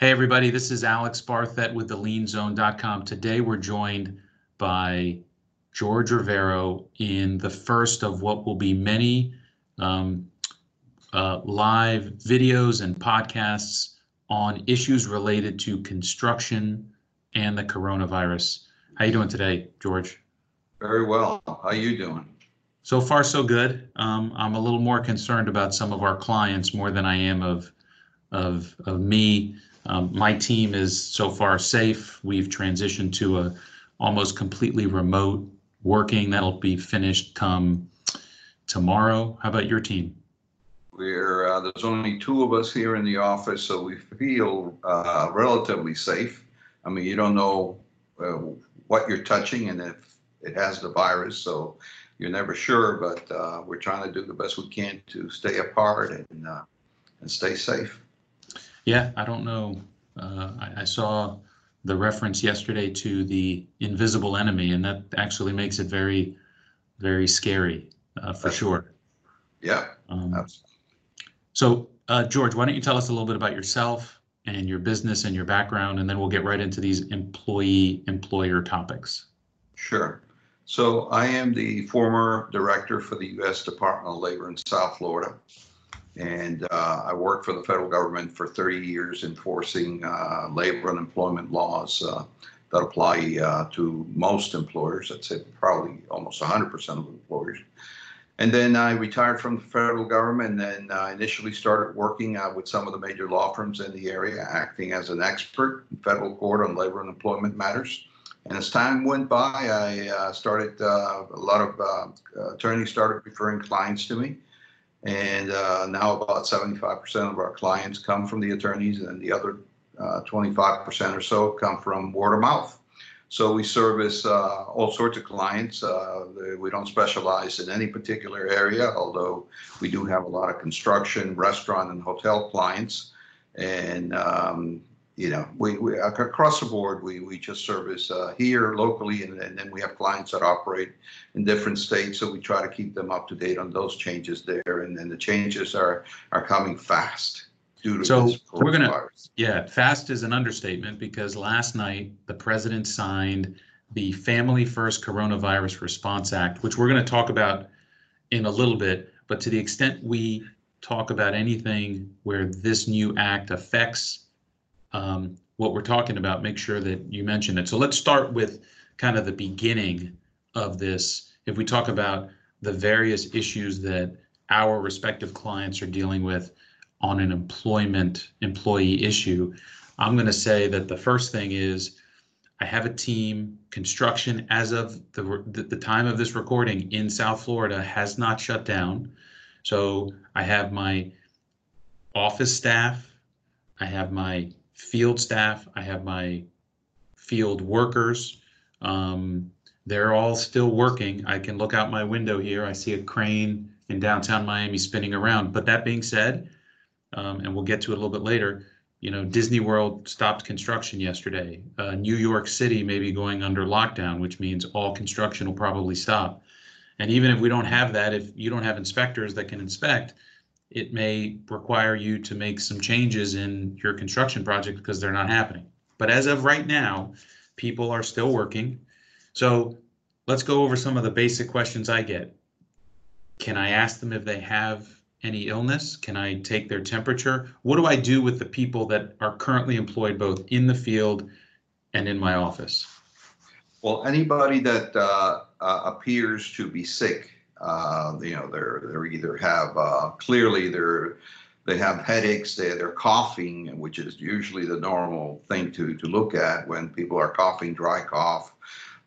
Hey, everybody, this is Alex Barthet with thelienzone.com. Today we're joined by George Rivero in the first of what will be many um, uh, live videos and podcasts on issues related to construction and the coronavirus. How are you doing today, George? Very well. How are you doing? So far, so good. Um, I'm a little more concerned about some of our clients more than I am of of of me. Um, my team is so far safe. We've transitioned to a almost completely remote working. That'll be finished come tomorrow. How about your team? We're uh, there's only two of us here in the office, so we feel uh, relatively safe. I mean, you don't know uh, what you're touching and if it has the virus, so you're never sure. But uh, we're trying to do the best we can to stay apart and uh, and stay safe. Yeah, I don't know. Uh, I, I saw the reference yesterday to the invisible enemy, and that actually makes it very, very scary uh, for sure. Yeah, Um, absolutely. so, uh, George, why don't you tell us a little bit about yourself and your business and your background, and then we'll get right into these employee employer topics. Sure. So I am the former director for the U.S. Department of Labor in South Florida. And uh, I worked for the federal government for 30 years enforcing uh, labor and employment laws uh, that apply uh, to most employers. I'd say probably almost 100% of employers. And then I retired from the federal government and then uh, initially started working uh, with some of the major law firms in the area, acting as an expert in federal court on labor and employment matters. And as time went by, I started, a lot of attorneys started referring clients to me. And uh, now about 75% of our clients come from the attorneys, and the other 25% or so come from word of mouth. So we service uh, all sorts of clients. Uh, we don't specialize in any particular area, although we do have a lot of construction, restaurant, and hotel clients. And um, you know, we, we across the board, we we just service uh, here locally, and, and then we have clients that operate in different states. So we try to keep them up to date on those changes there, and then the changes are are coming fast due to So, this we're gonna- coronavirus. Yeah, fast is an understatement because last night the president signed the Family First Coronavirus Response Act, which we're going to talk about in a little bit. But to the extent we talk about anything where this new act affects um, what we're talking about, make sure that you mention it. So let's start with kind of the beginning of this. If we talk about the various issues that our respective clients are dealing with on an employment employee issue, I'm going to say that the first thing is I have a team. Construction, as of the, the, the time of this recording in South Florida, has not shut down. So I have my office staff, I have my field staff, I have my field workers. Um, they're all still working. I can look out my window here. I see a crane in downtown Miami spinning around. But that being said, um, and we'll get to it a little bit later. You know, Disney World stopped construction yesterday. Uh, New York City may be going under lockdown, which means all construction will probably stop. And even if we don't have that, if you don't have inspectors that can inspect, it may require you to make some changes in your construction project because they're not happening. But as of right now, people are still working. So let's go over some of the basic questions I get. Can I ask them if they have any illness? Can I take their temperature? What do I do with the people that are currently employed both in the field and in my office? Well, anybody that uh, uh, appears to be sick, uh, you know, they're they're either have uh, clearly they're they have headaches, they they're coughing, which is usually the normal thing to to look at when people are coughing, dry cough.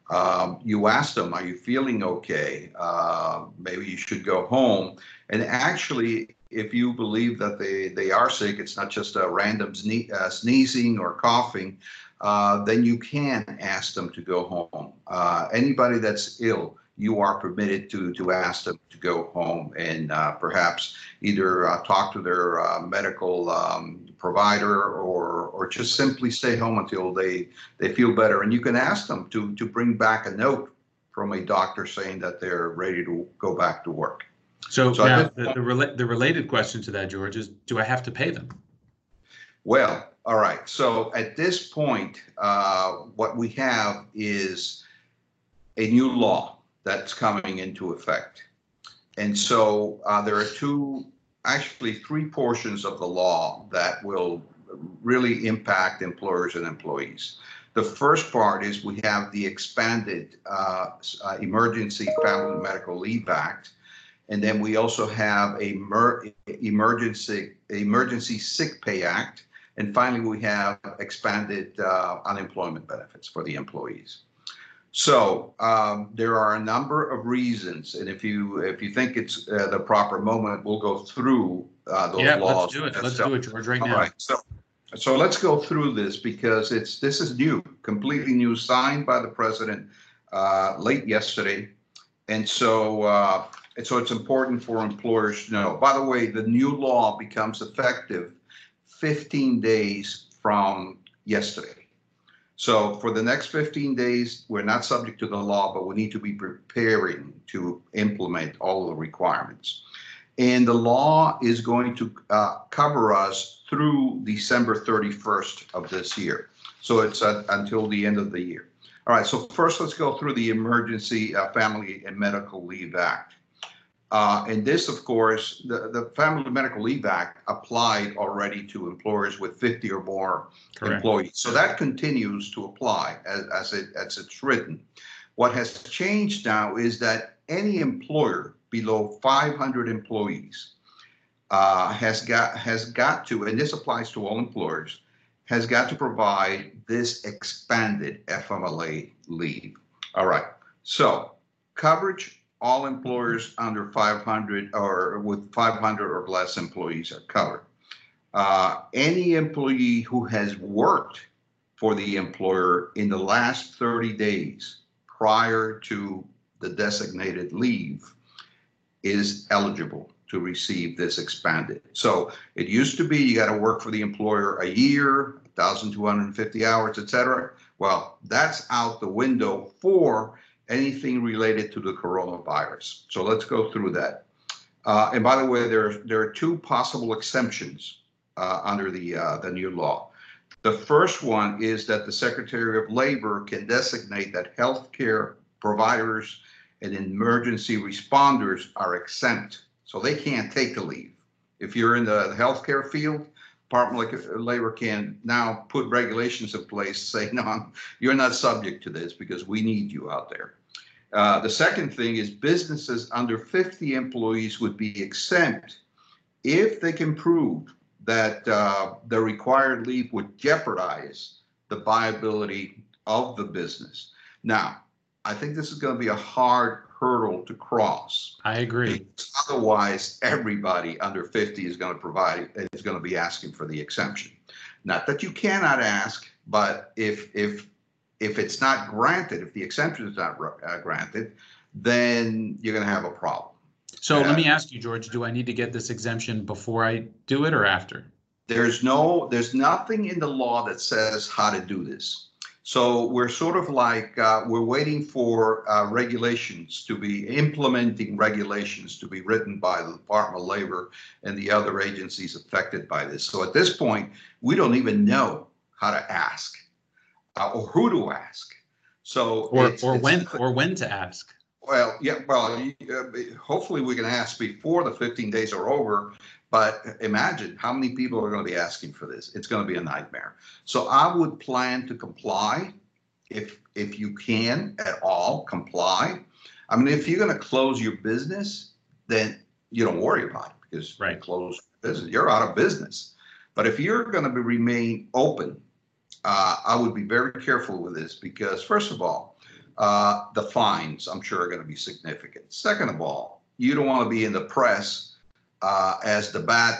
Um, you ask them, "Are you feeling okay? Uh, maybe you should go home." And actually, if you believe that they they are sick, it's not just a random sne- uh, sneezing or coughing uh, then you can ask them to go home. Uh, anybody that's ill, you are permitted to to ask them to go home and uh, perhaps either uh, talk to their uh, medical um, provider or or just simply stay home until they they feel better. And you can ask them to to bring back a note from a doctor saying that they're ready to go back to work. So, So now the, the, rela- the related question to that, George, is do I have to pay them? Well, all right. So at this point, uh, what we have is a new law that's coming into effect. And so uh, there are two, actually three portions of the law that will really impact employers and employees. The first part is we have the expanded uh, uh, Emergency Family Medical Leave Act. And then we also have a mer- emergency emergency sick pay act. And finally, we have expanded uh, unemployment benefits for the employees. So um, there are a number of reasons, and if you if you think it's uh, the proper moment, we'll go through uh, those Yeah, laws. let's do it. Let's do it, George, right All now. right, so so let's go through this because it's this is new, completely new, signed by the president uh, late yesterday, and so uh, and so it's important for employers to know. By the way, the new law becomes effective 15 days from yesterday. So for the next 15 days, we're not subject to the law, but we need to be preparing to implement all the requirements. And the law is going to uh, cover us through December 31st of this year. So it's uh, until the end of the year. All right, so first let's go through the Emergency uh, Family and Medical Leave Act. Uh, and this, of course, the, the Family Medical Leave Act applied already to employers with 50 or more Correct. employees. So that continues to apply as, as it as it's written. What has changed now is that any employer below 500 employees uh, has got has got to, and this applies to all employers, has got to provide this expanded FMLA leave. All right. So coverage all employers under 500 or with 500 or less employees are covered. Uh, any employee who has worked for the employer in the last 30 days prior to the designated leave is eligible to receive this expanded. So it used to be you got to work for the employer a year, 1,250 hours, et cetera. Well, that's out the window for anything related to the coronavirus. So let's go through that. Uh, and by the way, there, there are two possible exemptions uh, under the, uh, the new law. The first one is that the Secretary of Labor can designate that healthcare providers and emergency responders are exempt, so they can't take the leave. If you're in the healthcare field, Department of Labor can now put regulations in place saying, no, you're not subject to this because we need you out there. Uh, the second thing is businesses under 50 employees would be exempt if they can prove that uh, the required leave would jeopardize the viability of the business. Now, I think this is going to be a hard hurdle to cross. I agree. Otherwise, everybody under 50 is going to provide, is going to be asking for the exemption. Not that you cannot ask, but if, if if it's not granted, if the exemption is not uh, granted, then you're going to have a problem. So let me ask you, George, do I need to get this exemption before I do it or after? There's no, there's nothing in the law that says how to do this. So we're sort of like, uh, we're waiting for uh, regulations to be, implementing regulations to be written by the Department of Labor and the other agencies affected by this. So at this point, we don't even know how to ask uh, or who to ask. So Or, it's- or it's- when, or when to ask? Well, yeah, well, uh, hopefully we can ask before the 15 days are over. But imagine how many people are going to be asking for this. It's going to be a nightmare. So I would plan to comply if if you can at all comply. I mean, if you're going to close your business, then you don't worry about it because you Right. close business, you're out of business. But if you're going to be, remain open, uh, I would be very careful with this because first of all, uh, the fines I'm sure are going to be significant. Second of all, you don't want to be in the press uh, as the bad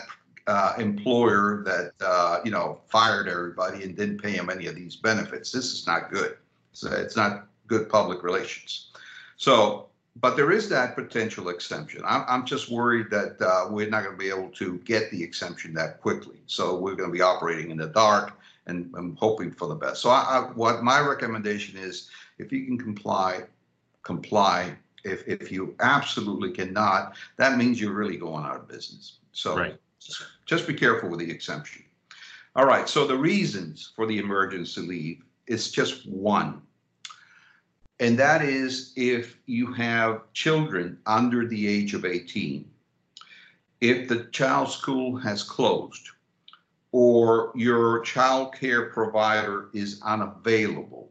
uh, employer that uh, you know fired everybody and didn't pay them any of these benefits. This is not good. So it's not good public relations. So, but there is that potential exemption. I'm, I'm just worried that uh, we're not going to be able to get the exemption that quickly. So we're going to be operating in the dark, and I'm hoping for the best. So, I, I, what my recommendation is, if you can comply, comply. If if you absolutely cannot, that means you're really going out of business. So Right. just be careful with the exemption. All right, so the reasons for the emergency leave is just one. And that is if you have children under the age of 18, if the child's school has closed, or your child care provider is unavailable,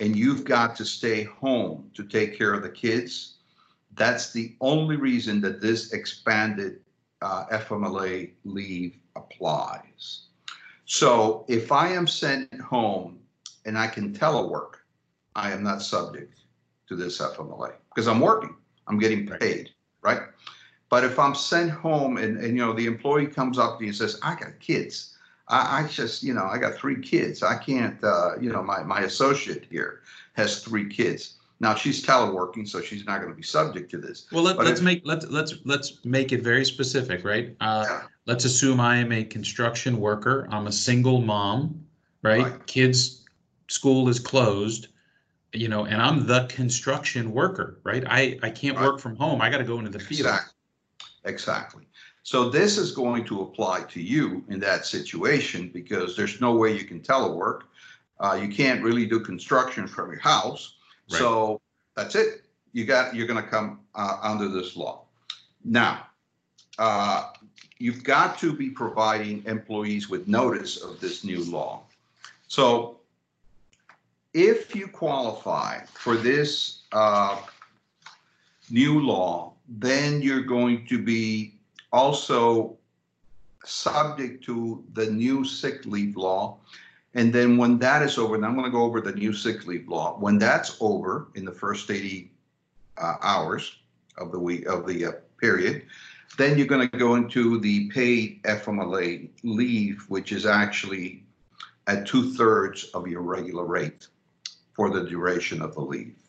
and you've got to stay home to take care of the kids, that's the only reason that this expanded uh, FMLA leave applies. So if I am sent home and I can telework, I am not subject to this FMLA because I'm working, I'm getting paid, right? But if I'm sent home and, and, you know, the employee comes up to you and says, I got kids. I, I just, you know, I got three kids. I can't, uh, you know, my, my associate here has three kids. Now she's teleworking, so she's not going to be subject to this. Well, let, let's if- make, let's, let's, let's make it very specific, right? Uh, Yeah. let's assume I am a construction worker. I'm a single mom, right? Right. Kids, school is closed, you know, and I'm the construction worker, right? I, I can't Right. work from home. I gotta go into the field. Exactly. Exactly. So this is going to apply to you in that situation because there's no way you can telework. Uh, you can't really do construction from your house. Right. So that's it. You got, you're gonna come, uh, under this law. Now, uh, you've got to be providing employees with notice of this new law. So if you qualify for this, uh, new law, then you're going to be also subject to the new sick leave law. And then when that is over, and I'm going to go over the new sick leave law, when that's over in the first 80 uh, hours of the week of the uh, period, then you're going to go into the paid FMLA leave, which is actually at two thirds of your regular rate for the duration of the leave.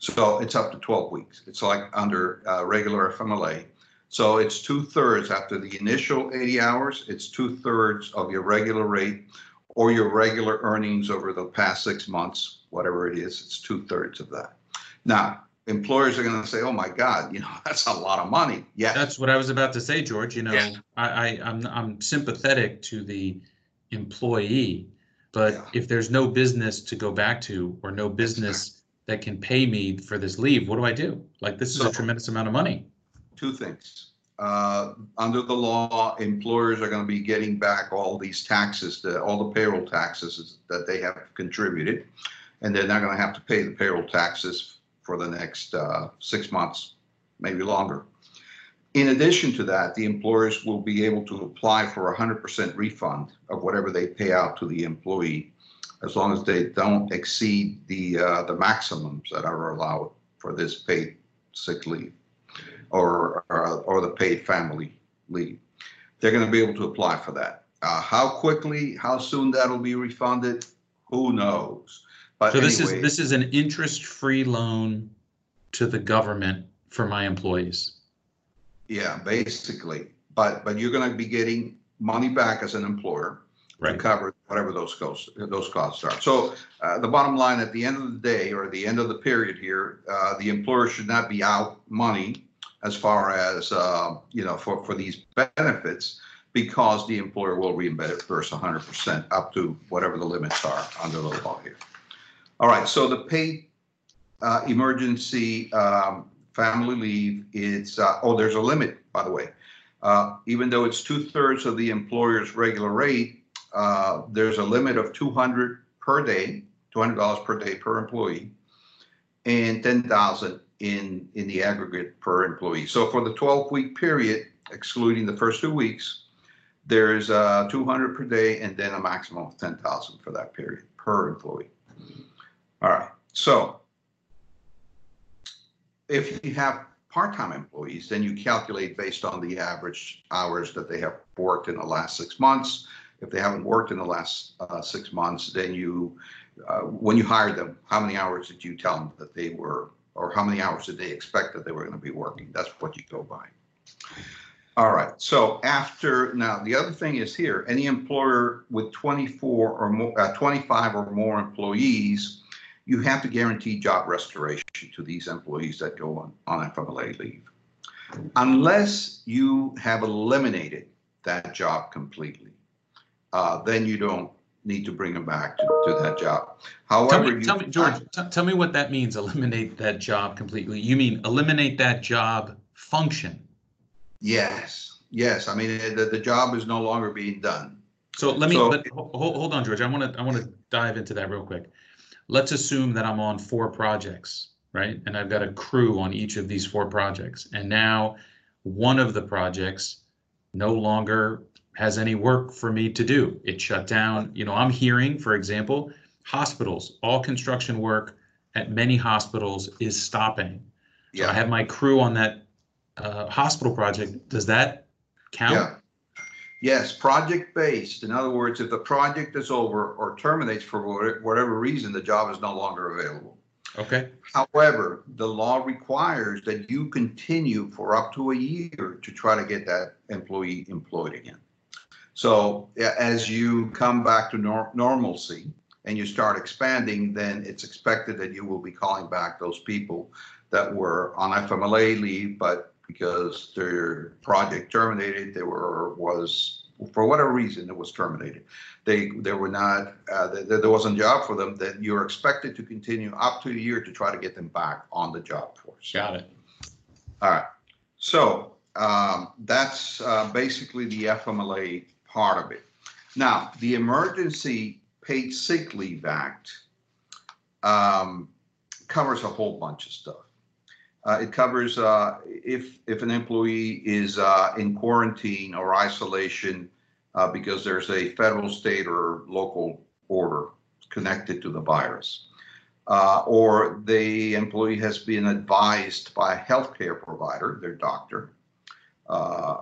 So it's up to 12 weeks. It's like under uh, regular FMLA. So it's two thirds after the initial 80 hours, it's two thirds of your regular rate or your regular earnings over the past six months, whatever it is, it's two thirds of that. Now, employers are going to say, oh my God, you know, that's a lot of money. Yeah, That's what I was about to say, George, you know, Yeah. I, I, I'm, I'm sympathetic to the employee. But Yeah. if there's no business to go back to or no business that can pay me for this leave, what do I do? Like, this is a tremendous amount of money. two things. Uh, Under the law, employers are going to be getting back all these taxes, the- all the payroll taxes that they have contributed. And they're not going to have to pay the payroll taxes for the next uh, six months, maybe longer. In addition to that, the employers will be able to apply for a 100% refund of whatever they pay out to the employee, as long as they don't exceed the, uh, the maximums that are allowed for this paid sick leave or, or, or the paid family leave. They're going to be able to apply for that. Uh, how quickly, how soon that'll be refunded, who knows? But So this is, this is an interest-free loan to the government for my employees. yeah, basically. But, but you're going to be getting money back as an employer to cover whatever those costs, those costs are. So uh, the bottom line, at the end of the day, or the end of the period here, uh, the employer should not be out money as far as, uh, you know, for, for these benefits, because the employer will reimburse 100% up to whatever the limits are under the law here. All right, so the paid uh, emergency um, family leave, it's, uh, oh, there's a limit, by the way. Uh, Even though it's two-thirds of the employer's regular rate, uh, there's a limit of 200 per day, $200 per day per employee, and 10,000 in, in the aggregate per employee. So for the 12-week period, excluding the first two weeks, there's uh, 200 per day and then a maximum of 10,000 for that period per employee. All right, so if you have part-time employees, then you calculate based on the average hours that they have worked in the last six months. If they haven't worked in the last uh, six months, then you, uh, when you hired them, how many hours did you tell them that they were, or how many hours did they expect that they were going to be working? That's what you go by. All right, so after, now, the other thing is here, any employer with 24 or more, uh, 25 or more employees, you have to guarantee job restoration to these employees that go on, on FMLA leave. Unless you have eliminated that job completely. Uh, then you don't need to bring them back to, to that job. Tell However, me, you. tell me, George, t- tell me what that means, eliminate that job completely. You mean eliminate that job function? Yes, yes. I mean, the, the job is no longer being done. So let me, So- let, hold, hold on, George. I want to, I want to dive into that real quick. Let's assume that I'm on four projects, right? And I've got a crew on each of these four projects. And now one of the projects no longer has any work for me to do. It shut down. You know, I'm hearing, for example, hospitals, all construction work at many hospitals is stopping. So I have my crew on that uh, hospital project. Does that count? yeah. Yes, project based. In other words, if the project is over or terminates for whatever reason, the job is no longer available. Okay. However, the law requires that you continue for up to a year to try to get that employee employed again. So as you come back to nor- normalcy and you start expanding, then it's expected that you will be calling back those people that were on FMLA leave, but because their project terminated, they were, was, for whatever reason, it was terminated. They, they were not, uh, there, there wasn't a job for them, that you're expected to continue up to a year to try to get them back on the job force. Got it. All right, so um, that's uh, basically the FMLA part of it. Now, the Emergency Paid Sick Leave Act um, covers a whole bunch of stuff. Uh, It covers uh, if, if an employee is uh, in quarantine or isolation uh, because there's a federal, state, or local order connected to the virus uh, or the employee has been advised by a healthcare provider, their doctor, uh,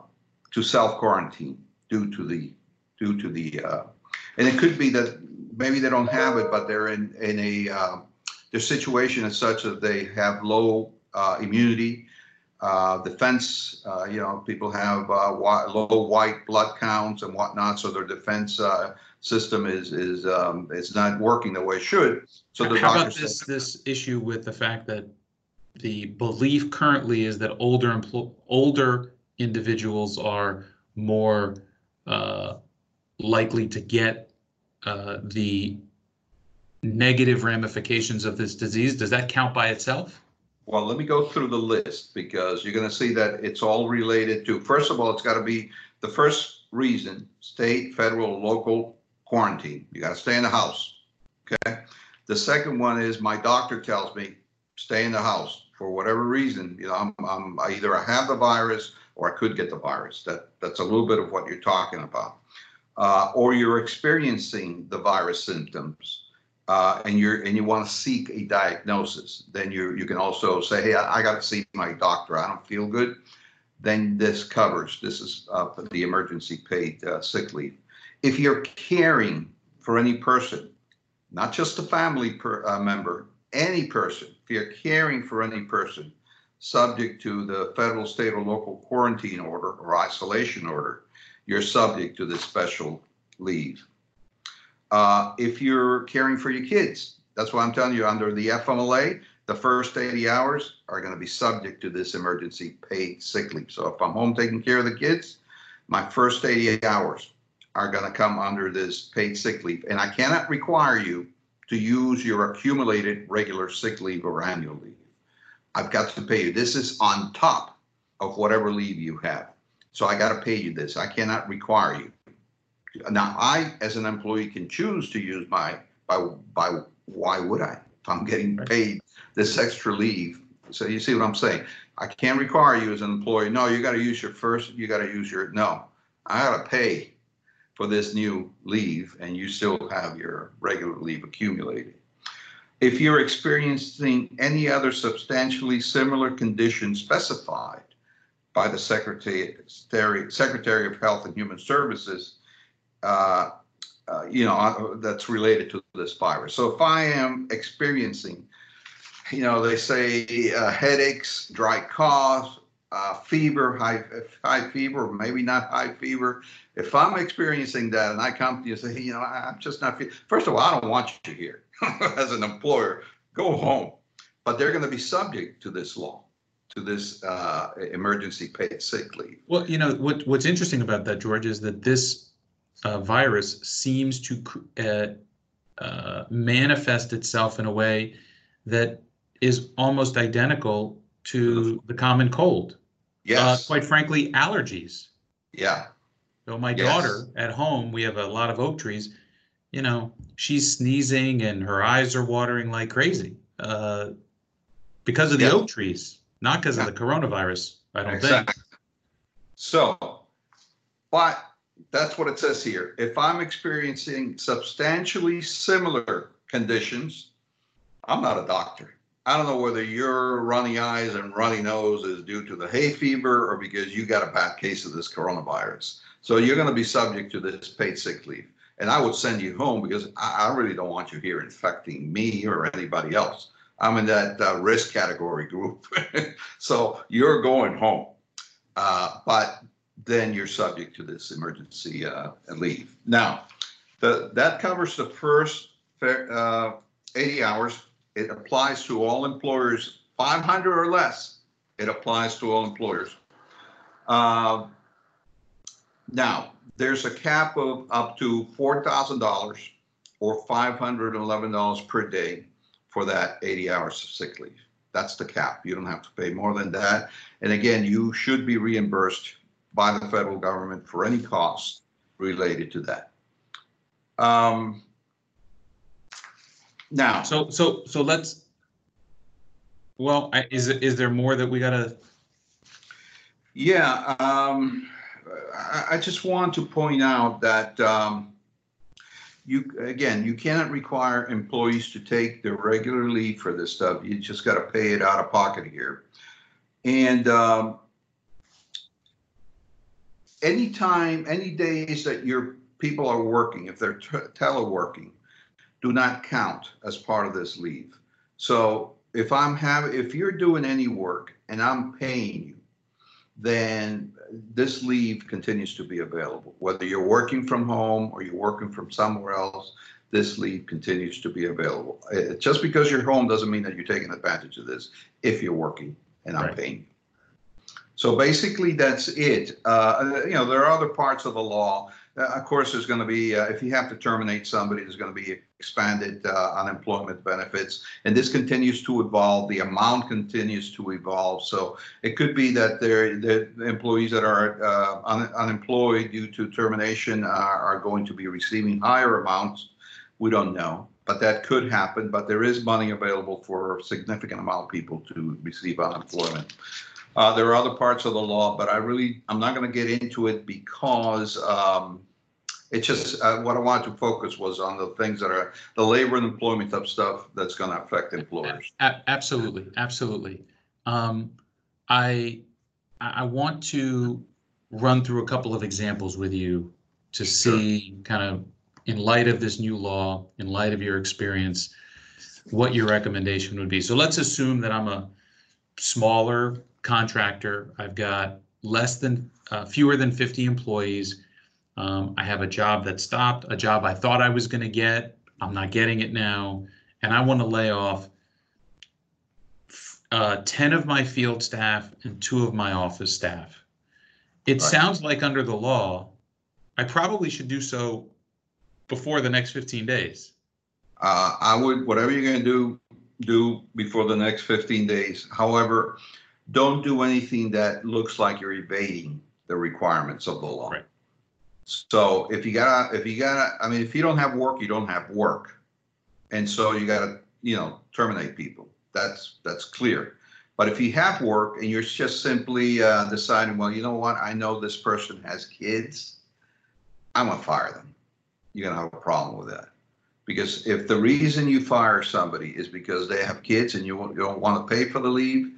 to self quarantine due to the due to the uh, and it could be that maybe they don't have it, but they're in in a uh, their situation is such that they have low uh, immunity. Uh, defense, uh, you know, people have uh, low white blood counts and whatnot, so their defense uh, system is is um, is not working the way it should. So the How about this, this issue with the fact that the belief currently is that older, older individuals are more likely to get uh, the negative ramifications of this disease? Does that count by itself? well, let me go through the list because you're going to see that it's all related to. First of all, it's got to be the first reason: state, federal, local quarantine. You got to stay in the house. Okay. The second one is my doctor tells me stay in the house for whatever reason. You know, I'm, I'm either I have the virus or I could get the virus. That that's a little bit of what you're talking about. Uh, or you're experiencing the virus symptoms uh, and you're and you want to seek a diagnosis, then you you can also say, hey, I, I got to see my doctor. I don't feel good. Then this covers. This is uh, the emergency paid uh, sick leave. If you're caring for any person, not just a family per, uh, member, any person, if you're caring for any person subject to the federal, state, or local quarantine order or isolation order, you're subject to this special leave. Uh, if you're caring for your kids, that's why I'm telling you, under the FMLA, the first 80 hours are going to be subject to this emergency paid sick leave. So if I'm home taking care of the kids, my first 88 hours are going to come under this paid sick leave. And I cannot require you to use your accumulated regular sick leave or annual leave. I've got to pay you. This is on top of whatever leave you have. So I got to pay you this. I cannot require you. Now, I, as an employee, can choose to use my, by, by, why would I? If I'm getting paid this extra leave. So you see what I'm saying? I can't require you as an employee, no, you gotta use your first, you gotta use your, no. I gotta pay for this new leave and you still have your regular leave accumulated. If you're experiencing any other substantially similar condition specified by the Secretary, Secretary of Health and Human Services, uh, uh, you know, uh, that's related to this virus. So if I am experiencing, you know, they say uh, headaches, dry cough, uh, fever, high high fever, maybe not high fever. If I'm experiencing that and I come to you and say, you know, I'm just not feeling. First of all, I don't want you here as an employer. Go home. But they're going to be subject to this law, to this uh, emergency paid sick leave. Well, you know, what, what's interesting about that, George, is that this uh, virus seems to uh, uh, manifest itself in a way that is almost identical to the common cold. Uh, Yes, quite frankly, allergies. yeah, So my Yes. daughter at home, we have a lot of oak trees. You know, she's sneezing and her eyes are watering like crazy uh, because of the Yeah. oak trees, not because of the coronavirus. I don't think. So, but that's what it says here. If I'm experiencing substantially similar conditions, I'm not a doctor. I don't know whether your runny eyes and runny nose is due to the hay fever or because you got a bad case of this coronavirus. So you're going to be subject to this paid sick leave. And I would send you home because I, I really don't want you here infecting me or anybody else. I'm in that uh, risk category group. so you're going home. Uh, but then you're subject to this emergency uh, leave. Now, the, that covers the first uh, 80 hours. It applies to all employers, 500 or less. It applies to all employers. Uh, now, there's a cap of up to $4,000 or $511 per day for that 80 hours of sick leave. That's the cap. You don't have to pay more than that. And again, you should be reimbursed by the federal government for any costs related to that. Um, now, So, so, so let's. Well, I, is is there more that we gotta, yeah, um, I, just want to point out that um, you, again, you cannot require employees to take their regular leave for this stuff. You just got to pay it out of pocket here. And um, anytime, any days that your people are working, if they're teleworking, do not count as part of this leave. So if I'm having, if you're doing any work and I'm paying you, then this leave continues to be available. Whether you're working from home or you're working from somewhere else, this leave continues to be available. Uh, Just because you're home doesn't mean that you're taking advantage of this if you're working and I'm Right. paying. So basically, that's it. Uh, you know, there are other parts of the law. Uh, of course, there's going to be, uh, if you have to terminate somebody, there's going to be expanded uh, unemployment benefits. And this continues to evolve. The amount continues to evolve. So it could be that there, the employees that are uh, un- unemployed due to termination are, are going to be receiving higher amounts. We don't know, but that could happen. But there is money available for a significant amount of people to receive unemployment. Uh, there are other parts of the law, but I really, I'm not going to get into it because um, it's just uh, what I wanted to focus was on the things that are the labor and employment type stuff that's going to affect employers. A- absolutely, absolutely. Um, I, I want to run through a couple of examples with you to see kind of in light of this new law, in light of your experience, what your recommendation would be. So let's assume that I'm a smaller contractor. I've got less than, uh, fewer than 50 employees. Um, I have a job that stopped, a job I thought I was going to get. I'm not getting it now. And I want to lay off uh, 10 of my field staff and two of my office staff. It Right. sounds like under the law, I probably should do so before the next 15 days. Uh, I would, whatever you're going to do, do before the next 15 days. However, don't do anything that looks like you're evading the requirements of the law. Right. So if you gotta, if you gotta, I mean, if you don't have work, you don't have work. And so you gotta, you know, terminate people. That's, that's clear. But if you have work and you're just simply uh, deciding, well, you know what, I know this person has kids, I'm gonna fire them. You're gonna have a problem with that. Because if the reason you fire somebody is because they have kids and you you don't want to pay for the leave,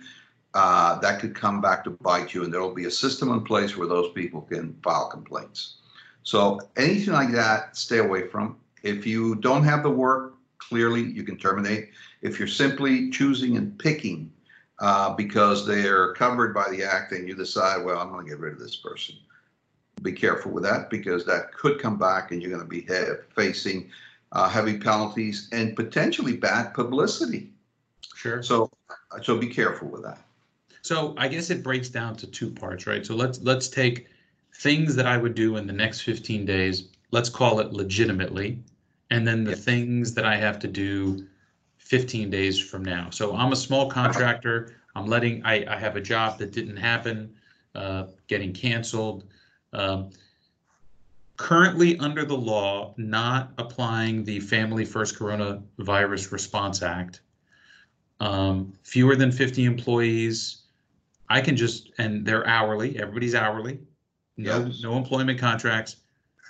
uh, that could come back to bite you, and there will be a system in place where those people can file complaints. So anything like that, stay away from. If you don't have the work, clearly you can terminate. If you're simply choosing and picking uh, because they're covered by the act and you decide, well, I'm going to get rid of this person, be careful with that because that could come back and you're going to be facing uh, heavy penalties and potentially bad publicity. Sure. So, so be careful with that. So I guess it breaks down to two parts, right? So let's let's take things that I would do in the next 15 days let's call it legitimately, and then the Yeah. things that I have to do 15 days from now. So I'm a small contractor. I'm letting, I, I have a job that didn't happen, uh, getting canceled. Um, Currently, under the law, not applying the Family First Coronavirus Response Act. Um, fewer than 50 employees, I can just, and they're hourly, everybody's hourly. No, Yes. no employment contracts.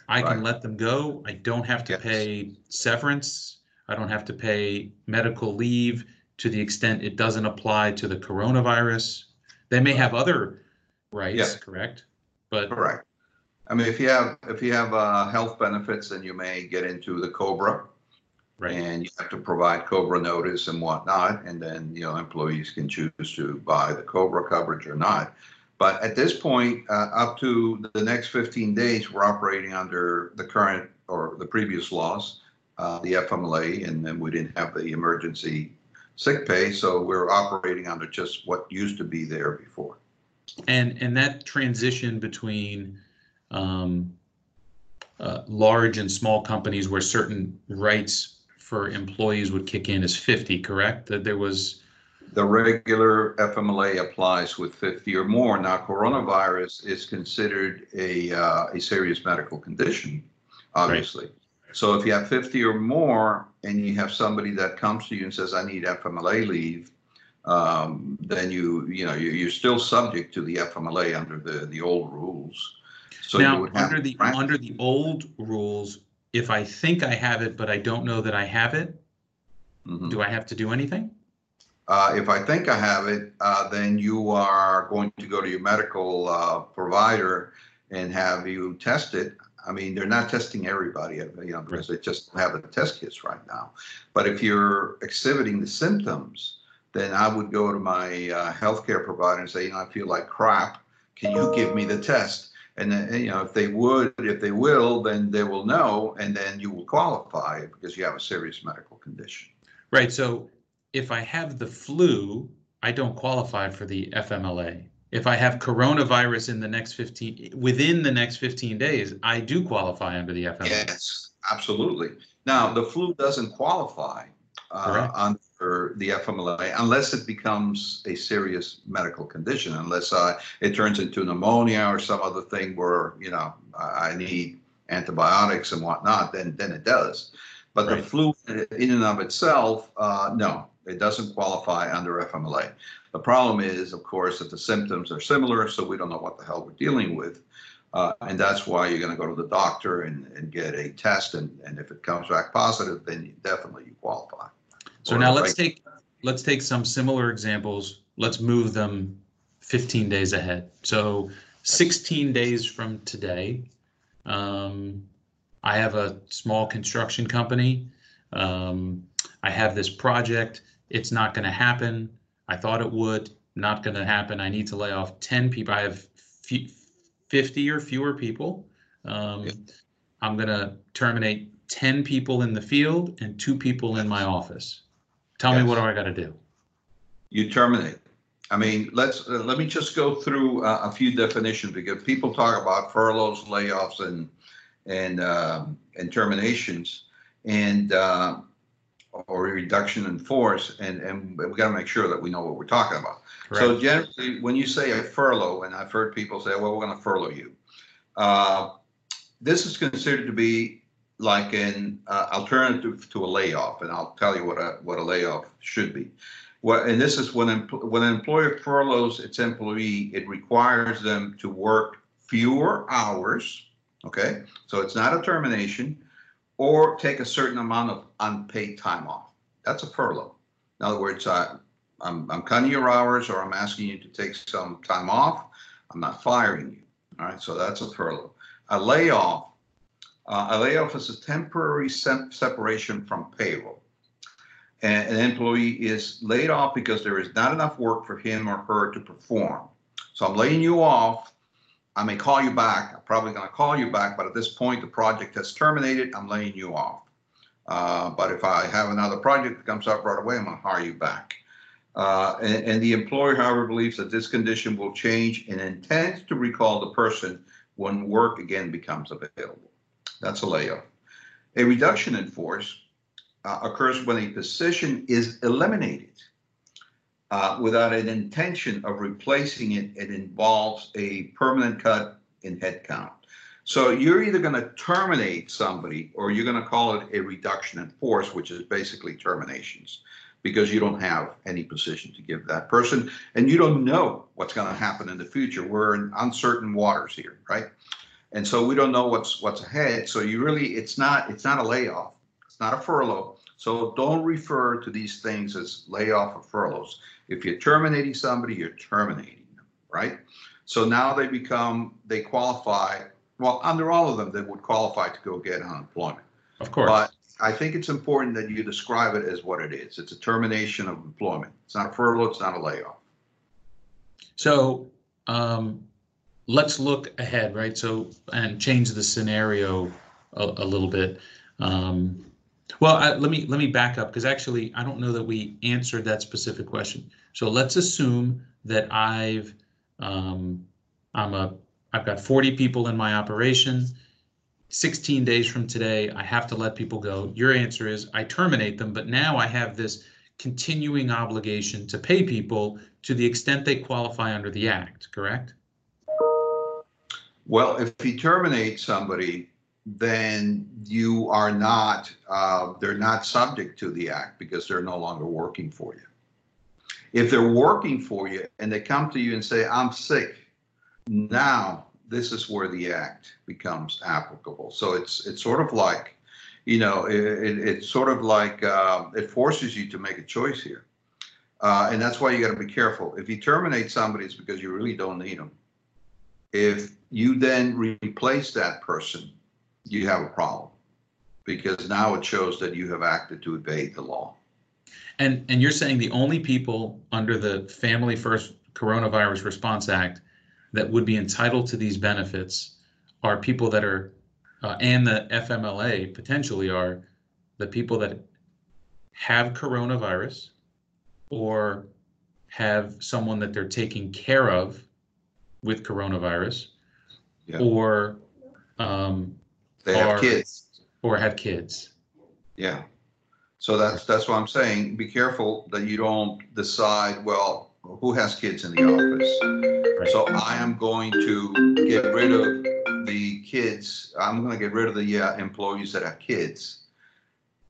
I can let them go. I don't have to Yes. pay severance. I don't have to pay medical leave to the extent it doesn't apply to the coronavirus. They may have other rights, Yeah. correct? But, Correct. I mean, if you have, if you have uh, health benefits, then you may get into the COBRA. right, And you have to provide COBRA notice and whatnot, and then, you know, employees can choose to buy the COBRA coverage or not. But at this point, uh, up to the next 15 days, we're operating under the current or the previous laws, uh, the FMLA, and then we didn't have the emergency sick pay, so we're operating under just what used to be there before. and, and that transition between um, uh, large and small companies where certain rights for employees would kick in is 50, correct? That there was, The regular FMLA applies with 50 or more. Now, coronavirus is considered a, uh, a serious medical condition, obviously. So if you have 50 or more and you have somebody that comes to you and says, I need FMLA leave, um, then you, you know, you- you're still subject to the FMLA under the, the old rules. So you now, under the, under the old rules, if I think I have it, but I don't know that I have it, Mhm. do I have to do anything? Uh, if I think I have it, uh, then you are going to go to your medical uh, provider and have you test it. I mean, they're not testing everybody, you know, because they just have the test kits right now. But if you're exhibiting the symptoms, then I would go to my uh, healthcare provider and say, you know, I feel like crap. Can you give me the test? And then, you know, if they would, if they will, then they will know, and then you will qualify because you have a serious medical condition. Right, so if I have the flu, I don't qualify for the FMLA. If I have coronavirus in the next 15, within the next 15 days, I do qualify under the FMLA. Yes, absolutely. Now, the flu doesn't qualify uh, under the FMLA unless it becomes a serious medical condition, unless uh, it turns into pneumonia or some other thing where, you know, I I need antibiotics and whatnot, then, then it does. But the flu in and of itself, uh, no, it doesn't qualify under FMLA. The problem is, of course, that the symptoms are similar, so we don't know what the hell we're dealing with. Uh, and that's why you're going to go to the doctor and, and get a test. And, and if it comes back positive, then you definitely you qualify. So Or now let's take, let's take some similar examples. Let's move them 15 days ahead. So 16 days from today, um, I have a small construction company. Um, I have this project. It's not going to happen. I thought it would, not going to happen. I need to lay off 10 people. I have fe- 50 or fewer people. Um, Yeah. I'm going to terminate 10 people in the field and two people in my office. Tell me what do I got to do? You terminate. I mean, let's, uh, let me just go through uh, a few definitions because people talk about furloughs, layoffs and, and, um, and terminations and, uh, or reduction in force. And, and we got to make sure that we know what we're talking about. So generally, when you say a furlough, and I've heard people say, well, we're going to furlough you. Uh, This is considered to be like an uh, alternative to a layoff, and I'll tell you what a, what a layoff should be. Well, and this is when, empl- when an employer furloughs its employee, it requires them to work fewer hours, okay? So it's not a termination, or take a certain amount of unpaid time off. That's a furlough. In other words, I, I'm, I'm cutting your hours or I'm asking you to take some time off. I'm not firing you. All right, so that's a furlough. A layoff, uh, a layoff is a temporary separation from payroll. And an employee is laid off because there is not enough work for him or her to perform. So I'm laying you off. I may call you back. I'm probably going to call you back, but at this point, the project has terminated. I'm laying you off. Uh, but if I have another project that comes up right away, I'm going to hire you back. Uh, and, and the employer, however, believes that this condition will change and intends to recall the person when work again becomes available. That's a layoff. A reduction in force uh, occurs when a position is eliminated uh, without an intention of replacing it. It involves a permanent cut in headcount. So you're either going to terminate somebody or you're going to call it a reduction in force, which is basically terminations because you don't have any position to give that person and you don't know what's going to happen in the future. We're in uncertain waters here, right? And so we don't know what's what's ahead. So you really it's not it's not a layoff. It's not a furlough. So don't refer to these things as layoff or furloughs. If you're terminating somebody, you're terminating them, right? So now they become they qualify well, under all of them, they would qualify to go get unemployment. Of course. But I think it's important that you describe it as what it is. It's a termination of employment. It's not a furlough, it's not a layoff. So um, let's look ahead, right? So, and change the scenario a, a little bit. Um, well, I, let me let me back up because actually I don't know that we answered that specific question. So let's assume that I've um, I'm a I've got 40 people in my operation. 16 days from today, I have to let people go. Your answer is I terminate them, but now I have this continuing obligation to pay people to the extent they qualify under the act, correct? Well, if you terminate somebody, then you are not, uh, they're not subject to the act because they're no longer working for you. If they're working for you and they come to you and say, I'm sick, now this is where the act becomes applicable. So it's it's sort of like, you know, it, it, it's sort of like uh, it forces you to make a choice here, uh, and that's why you got to be careful. If you terminate somebody, it's because you really don't need them. If you then replace that person, you have a problem because now it shows that you have acted to evade the law. And and you're saying the only people under the Family First Coronavirus Response Act that would be entitled to these benefits are people that are, uh, and the FMLA potentially are the people that have coronavirus or have someone that they're taking care of with coronavirus Yeah. or um, They have Or- kids. or have kids. Yeah. So that's, that's what I'm saying. Be careful that you don't decide, well, who has kids in the office? So I am going to get rid of the kids. I'm going to get rid of the uh, employees that have kids.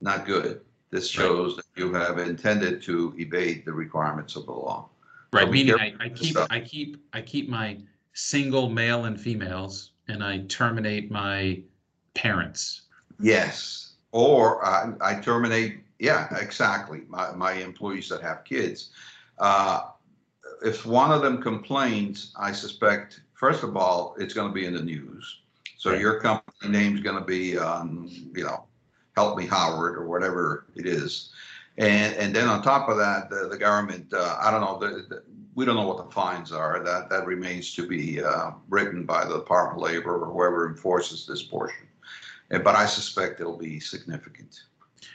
Not good. This shows that you have intended to evade the requirements of the law. Right, be meaning I, I keep, stuff. I keep, I keep my single male and females and I terminate my parents. Yes. Or I, I terminate, yeah, exactly, my, my employees that have kids. Uh, If one of them complains, I suspect, first of all, it's going to be in the news. So Right. your company name's going to be, um, you know, Help Me Howard or whatever it is. And, and then on top of that, the, the government, uh, I don't know, the, the, we don't know what the fines are. That, that remains to be uh, written by the Department of Labor or whoever enforces this portion. But I suspect it'll be significant.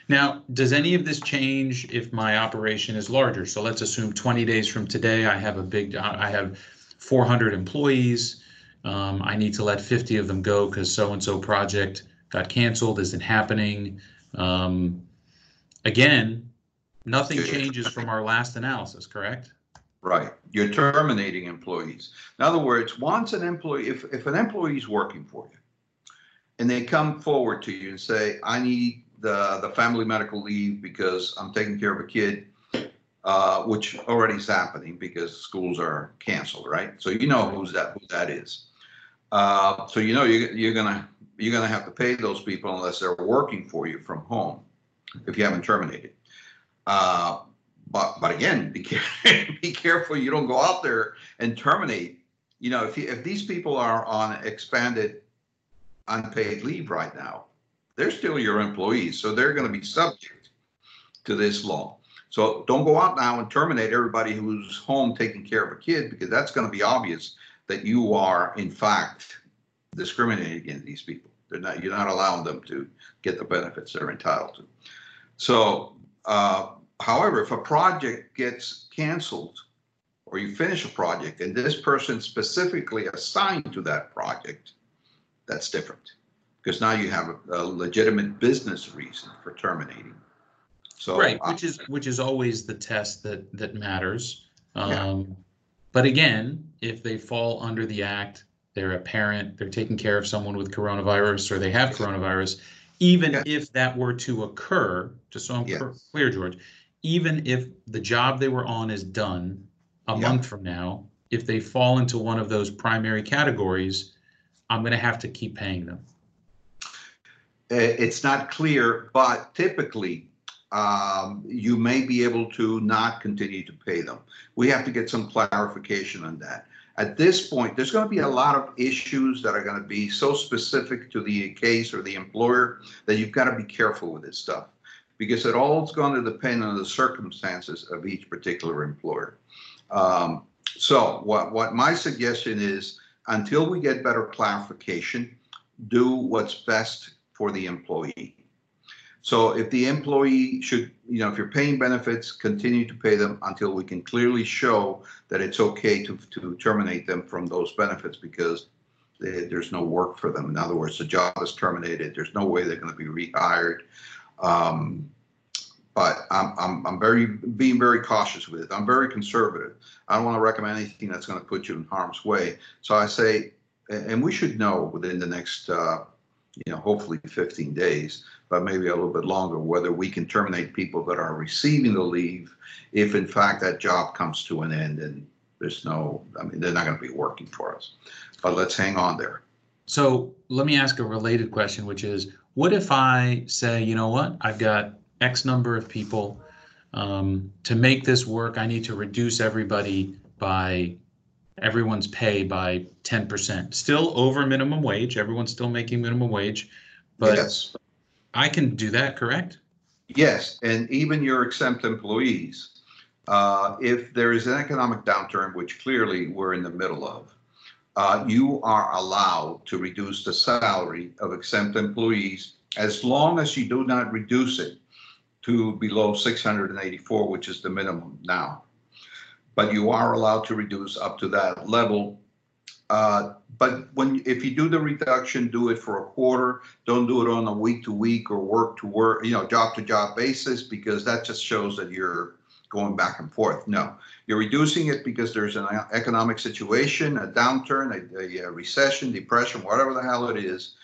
Now, does any of this change if my operation is larger? So let's assume 20 days from today, I have a big, I have 400 employees. Um, I need to let 50 of them go because so-and-so project got canceled, isn't happening. Um, again, nothing changes from our last analysis, correct? Right. You're terminating employees. In other words, once an employee, if, if an employee is working for you and they come forward to you and say, I need the, the family medical leave because I'm taking care of a kid, uh, which already is happening because schools are canceled, right? So you know who's that, who that is. Uh, so you know you're, you're gonna, you're gonna have to pay those people unless they're working for you from home, if you haven't terminated. Uh, but but again, be care- be careful you don't go out there and terminate. You know, if you, if these people are on expanded unpaid leave right now, they're still your employees, so they're going to be subject to this law. So don't go out now and terminate everybody who's home taking care of a kid because that's going to be obvious that you are in fact discriminating against these people. They're not you're not allowing them to get the benefits they're entitled to. So uh, However, if a project gets canceled or you finish a project and this person specifically assigned to that project, that's different because now you have a- a legitimate business reason for terminating. So. Right, uh, which is, which is always the test that, that matters. Yeah. Um, but again, if they fall under the act, they're a parent, they're taking care of someone with coronavirus, or they have coronavirus, even Yeah. if that were to occur, just so I'm clear- Yes. clear, George, even if the job they were on is done a Yeah. month from now, if they fall into one of those primary categories, I'm gonna have to keep paying them. Uh, It's not clear, but typically, um, you may be able to not continue to pay them. We have to get some clarification on that. At this point, there's going to be a lot of issues that are going to be so specific to the case or the employer that you've got to be careful with this stuff because it all is going to depend on the circumstances of each particular employer. Um, so what, what my suggestion is, until we get better clarification, do what's best for the employee. So if the employee should, you know, if you're paying benefits, continue to pay them until we can clearly show that it's okay to, to terminate them from those benefits because they- there's no work for them. In other words, the job is terminated. There's no way they're going to be rehired. Um, but I'm, I'm, I'm very, being very cautious with it. I'm very conservative. I don't want to recommend anything that's going to put you in harm's way. So I say, and we should know within the next, uh, you know, hopefully 15 days, but maybe a little bit longer, whether we can terminate people that are receiving the leave if in fact that job comes to an end and there's no, I mean, they're not going to be working for us. But let's hang on there. So let me ask a related question, which is, what if I say, you know what, I've got X number of people. Um, to make this work, I need to reduce everybody by, everyone's pay by ten percent. Still over minimum wage, everyone's still making minimum wage, but Yes. I can do that, correct? Yes, and even your exempt employees, uh, if there is an economic downturn, which clearly we're in the middle of, uh, you are allowed to reduce the salary of exempt employees as long as you do not reduce it to below 684, which is the minimum now. But you are allowed to reduce up to that level. Uh, But when, if you do the reduction, do it for a quarter, don't do it on a week to week or work to work, you know, job to job basis, because that just shows that you're going back and forth. No, you're reducing it because there's an economic situation, a downturn, a, a recession, depression, whatever the hell it is.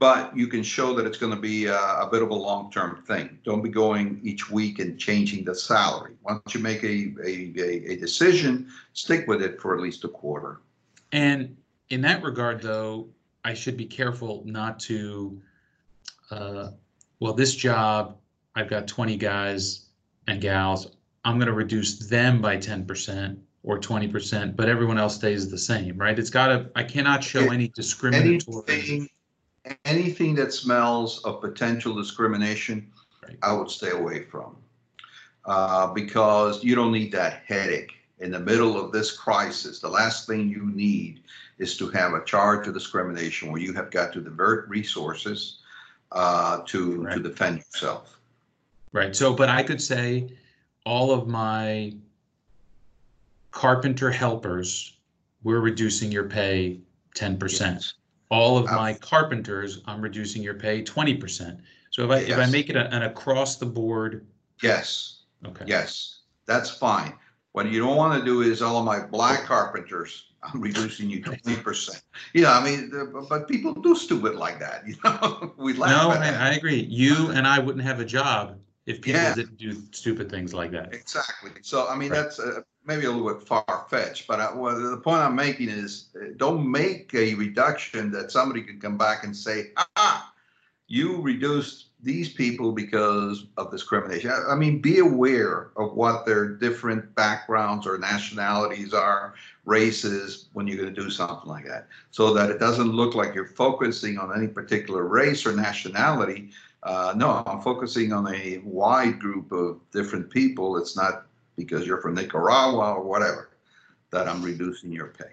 But you can show that it's going to be a, a bit of a long-term thing. Don't be going each week and changing the salary. Once you make a, a, a, a decision, stick with it for at least a quarter. And in that regard, though, I should be careful not to, uh, well, this job, I've got twenty guys and gals. I'm gonna reduce them by ten percent or twenty percent, but everyone else stays the same, right? It's gotta, I cannot show any discriminatory. Anything, anything that smells of potential discrimination, Right. I would stay away from. Uh, because you don't need that headache in the middle of this crisis. The last thing you need is to have a charge of discrimination where you have got to divert resources uh, to, to defend yourself. Right, so, but I could say all of my carpenter helpers, we're reducing your pay ten percent. Yes. All of my carpenters, I'm reducing your pay twenty percent. So if I, if I Yes. make it a- an across the board, Yes. okay. Yes, that's fine. What you don't want to do is all of my black carpenters, I'm reducing you twenty percent. You know, I mean, the- but people do stupid like that, you know? We No, laugh at I, that. I agree. You and I wouldn't have a job if people Yeah. didn't do stupid things like that. Exactly. So, I mean, Right. that's uh, maybe a little bit far fetched, but I- well, the point I'm making is uh, don't make a reduction that somebody can come back and say, ah, you reduced these people because of discrimination. I I mean, be aware of what their different backgrounds or nationalities are, races, when you're going to do something like that, so that it doesn't look like you're focusing on any particular race or nationality. Uh, no, I'm focusing on a wide group of different people. It's not because you're from Nicaragua or whatever that I'm reducing your pay.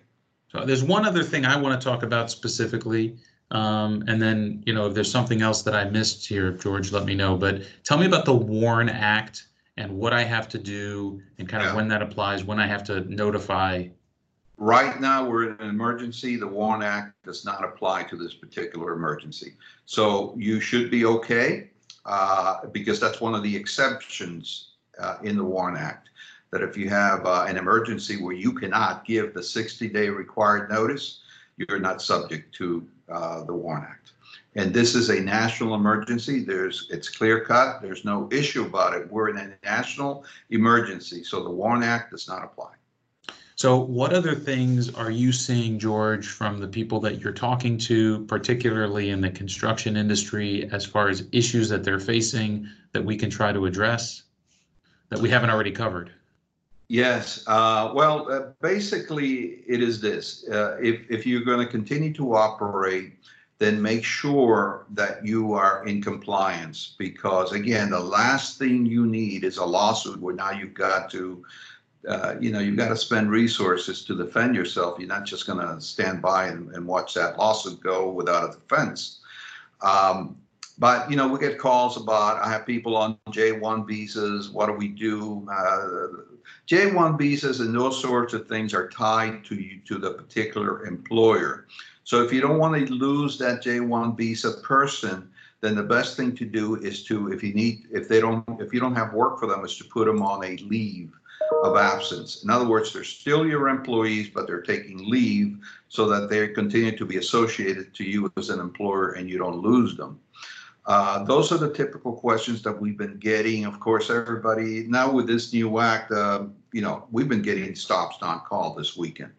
So there's one other thing I want to talk about specifically. Um, and then, you know, if there's something else that I missed here, George, let me know. But tell me about the WARN Act and what I have to do and kind of Yeah. when that applies, when I have to notify Right now, we're in an emergency. The WARN Act does not apply to this particular emergency. So you should be okay, uh, because that's one of the exceptions uh, in the WARN Act. That if you have uh, an emergency where you cannot give the 60-day required notice, you're not subject to uh, the WARN Act. And this is a national emergency. There's, it's clear cut. There's no issue about it. We're in a national emergency, so the WARN Act does not apply. So what other things are you seeing, George, from the people that you're talking to, particularly in the construction industry, as far as issues that they're facing that we can try to address that we haven't already covered? Yes, uh, well, uh, basically, it is this. Uh, if, if you're going to continue to operate, then make sure that you are in compliance because, again, the last thing you need is a lawsuit where now you've got to, uh, you know, you've got to spend resources to defend yourself. You're not just going to stand by and, and watch that lawsuit go without a defense. Um, but you know, we get calls about I have people on J1 visas. What do we do? Uh, J1 visas and those sorts of things are tied to you to the particular employer. So if you don't want to lose that J1 visa person, then the best thing to do is to, if you need, if they don't, if you don't have work for them, is to put them on a leave of absence. In other words, they're still your employees, but they're taking leave so that they continue to be associated to you as an employer and you don't lose them. Uh, those are the typical questions that we've been getting. Of course, everybody now with this new act, uh, you know, we've been getting stops not call this weekend.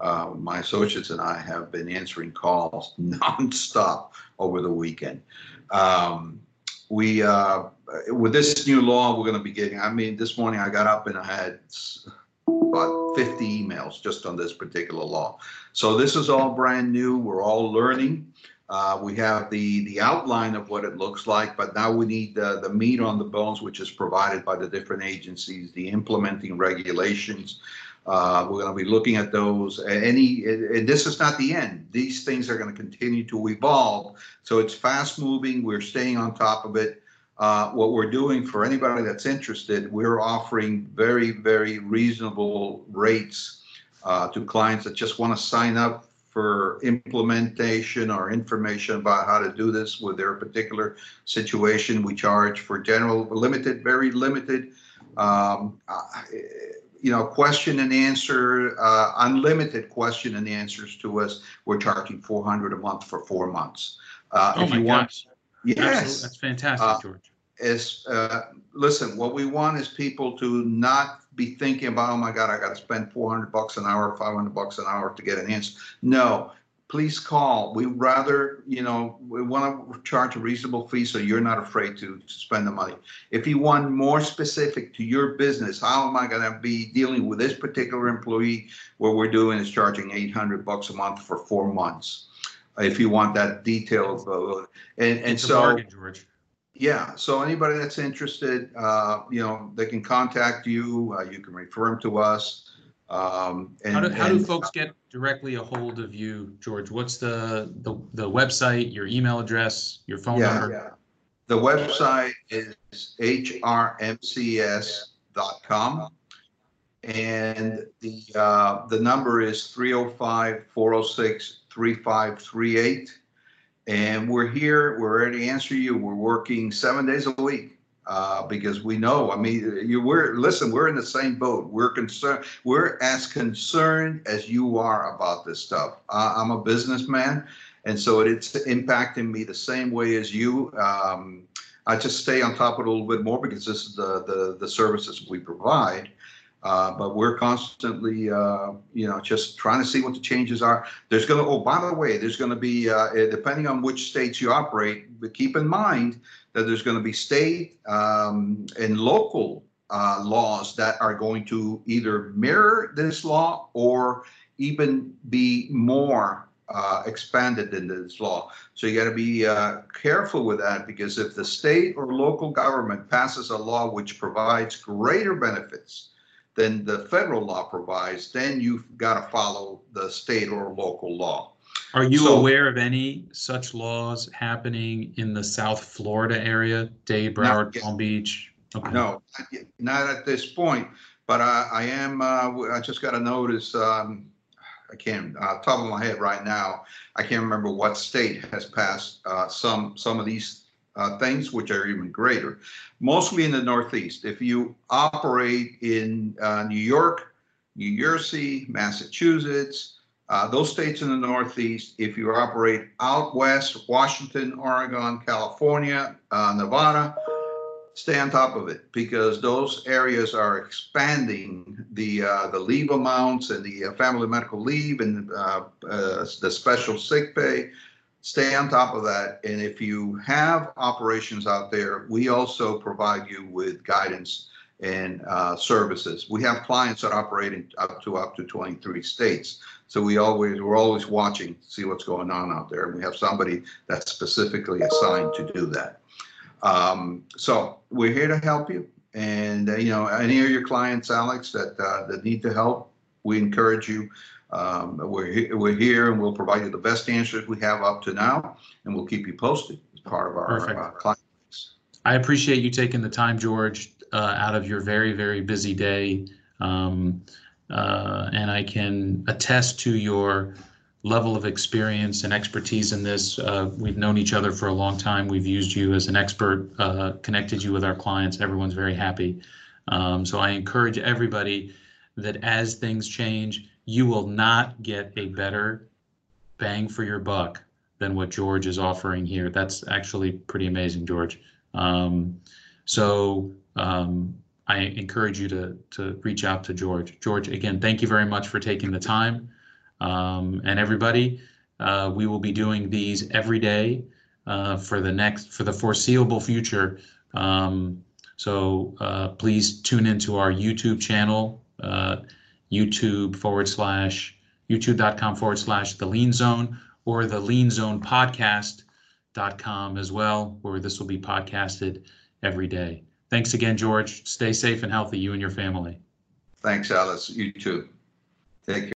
Uh, my associates and I have been answering calls nonstop over the weekend. Um, we uh, with this new law, we're going to be getting. I mean, this morning I got up and I had about 50 emails just on this particular law. So this is all brand new. We're all learning. Uh, we have the the outline of what it looks like, but now we need the, the meat on the bones, which is provided by the different agencies, the implementing regulations. Uh, we're going to be looking at those. Any, and this is not the end. These things are going to continue to evolve. So it's fast moving. We're staying on top of it. Uh, what we're doing for anybody that's interested, we're offering very, very reasonable rates uh, to clients that just want to sign up for implementation or information about how to do this with their particular situation. We charge for general, limited, very limited, um, you know, question and answer, uh, unlimited question and answers to us. We're charging 400 a month for four months. Uh, oh if you want, gosh. yes, Absolutely. that's fantastic, uh, George. Is uh, listen, what we want is people to not be thinking about, oh my God, I got to spend 400 bucks an hour, 500 bucks an hour to get an answer. No, please call. We rather, you know, we want to charge a reasonable fee so you're not afraid to, spend the money. If you want more specific to your business, how am I going to be dealing with this particular employee? What we're doing is charging 800 bucks a month for four months. If you want that detailed, uh, and and it's so. Bargain, George. Yeah, so anybody that's interested, uh, you know, they can contact you. Uh, you can refer them to us. Um, and, How do, how do folks get directly a hold of you, George? What's the, the, the website, your email address, your phone Yeah, number? yeah. The website is hrmcs.com. And the, uh, the number is 305-406-3538. And we're here, we're ready to answer you. We're working seven days a week. Uh, because we know, I mean, you we're listen, we're in the same boat. We're concerned, we're as concerned as you are about this stuff. Uh, I'm a businessman, and so it's impacting me the same way as you. Um, I just stay on top of it a little bit more because this is the the, the services we provide. Uh, but we're constantly, uh, you know, just trying to see what the changes are. There's going to, oh, by the way, there's going to be, uh, depending on which states you operate, but keep in mind that there's going to be state um, and local uh, laws that are going to either mirror this law or even be more uh, expanded than this law. So you got to be careful with that because if the state or local government passes a law which provides greater benefits than the federal law provides, then you've got to follow the state or local law. Are you So- aware of any such laws happening in the South Florida area, Dade, Broward. Palm Beach? Okay. No, not yet- not at this point, but I, I am, uh, I just got a notice, um, I can't, uh, top of my head right now, I can't remember what state has passed uh, some, some of these uh, things, which are even greater. Mostly in the Northeast. If you operate in uh, New York, New Jersey, Massachusetts, uh, those states in the Northeast, if you operate out west, Washington, Oregon, California, uh, Nevada, stay on top of it because those areas are expanding the uh, the leave amounts and the uh, family medical leave and uh, uh, the special sick pay. Stay on top of that, and if you have operations out there, we also provide you with guidance and uh, services. We have clients that operate in up to up to 23 states, so we always we're always watching, see what's going on out there, and we have somebody that's specifically assigned to do that. Um, so we're here to help you. And, uh, you know, any of your clients, Alex, that, uh, that need the help, we encourage you. Um, we're, he- we're here and we'll provide you the best answers we have up to now, and we'll keep you posted as part of our uh, client. base. I appreciate you taking the time, George, uh, out of your very, very busy day. Um, uh, and I can attest to your level of experience and expertise in this. Uh, we've known each other for a long time. We've used you as an expert, uh, connected you with our clients. Everyone's very happy. Um, so I encourage everybody that as things change, you will not get a better bang for your buck than what George is offering here. That's actually pretty amazing, George. Um, so um, I encourage you to to reach out to George. George, again, thank you very much for taking the time. Um, and everybody, uh, we will be doing these every day uh, for the next for the foreseeable future. Um, so uh, please tune into our YouTube channel, uh, YouTube forward slash youtube.com forward slash the Lien Zone or the Lien Zone podcast.com as well, where this will be podcasted every day. Thanks again, George. Stay safe and healthy, you and your family. Thanks, Alice. You too. Take care.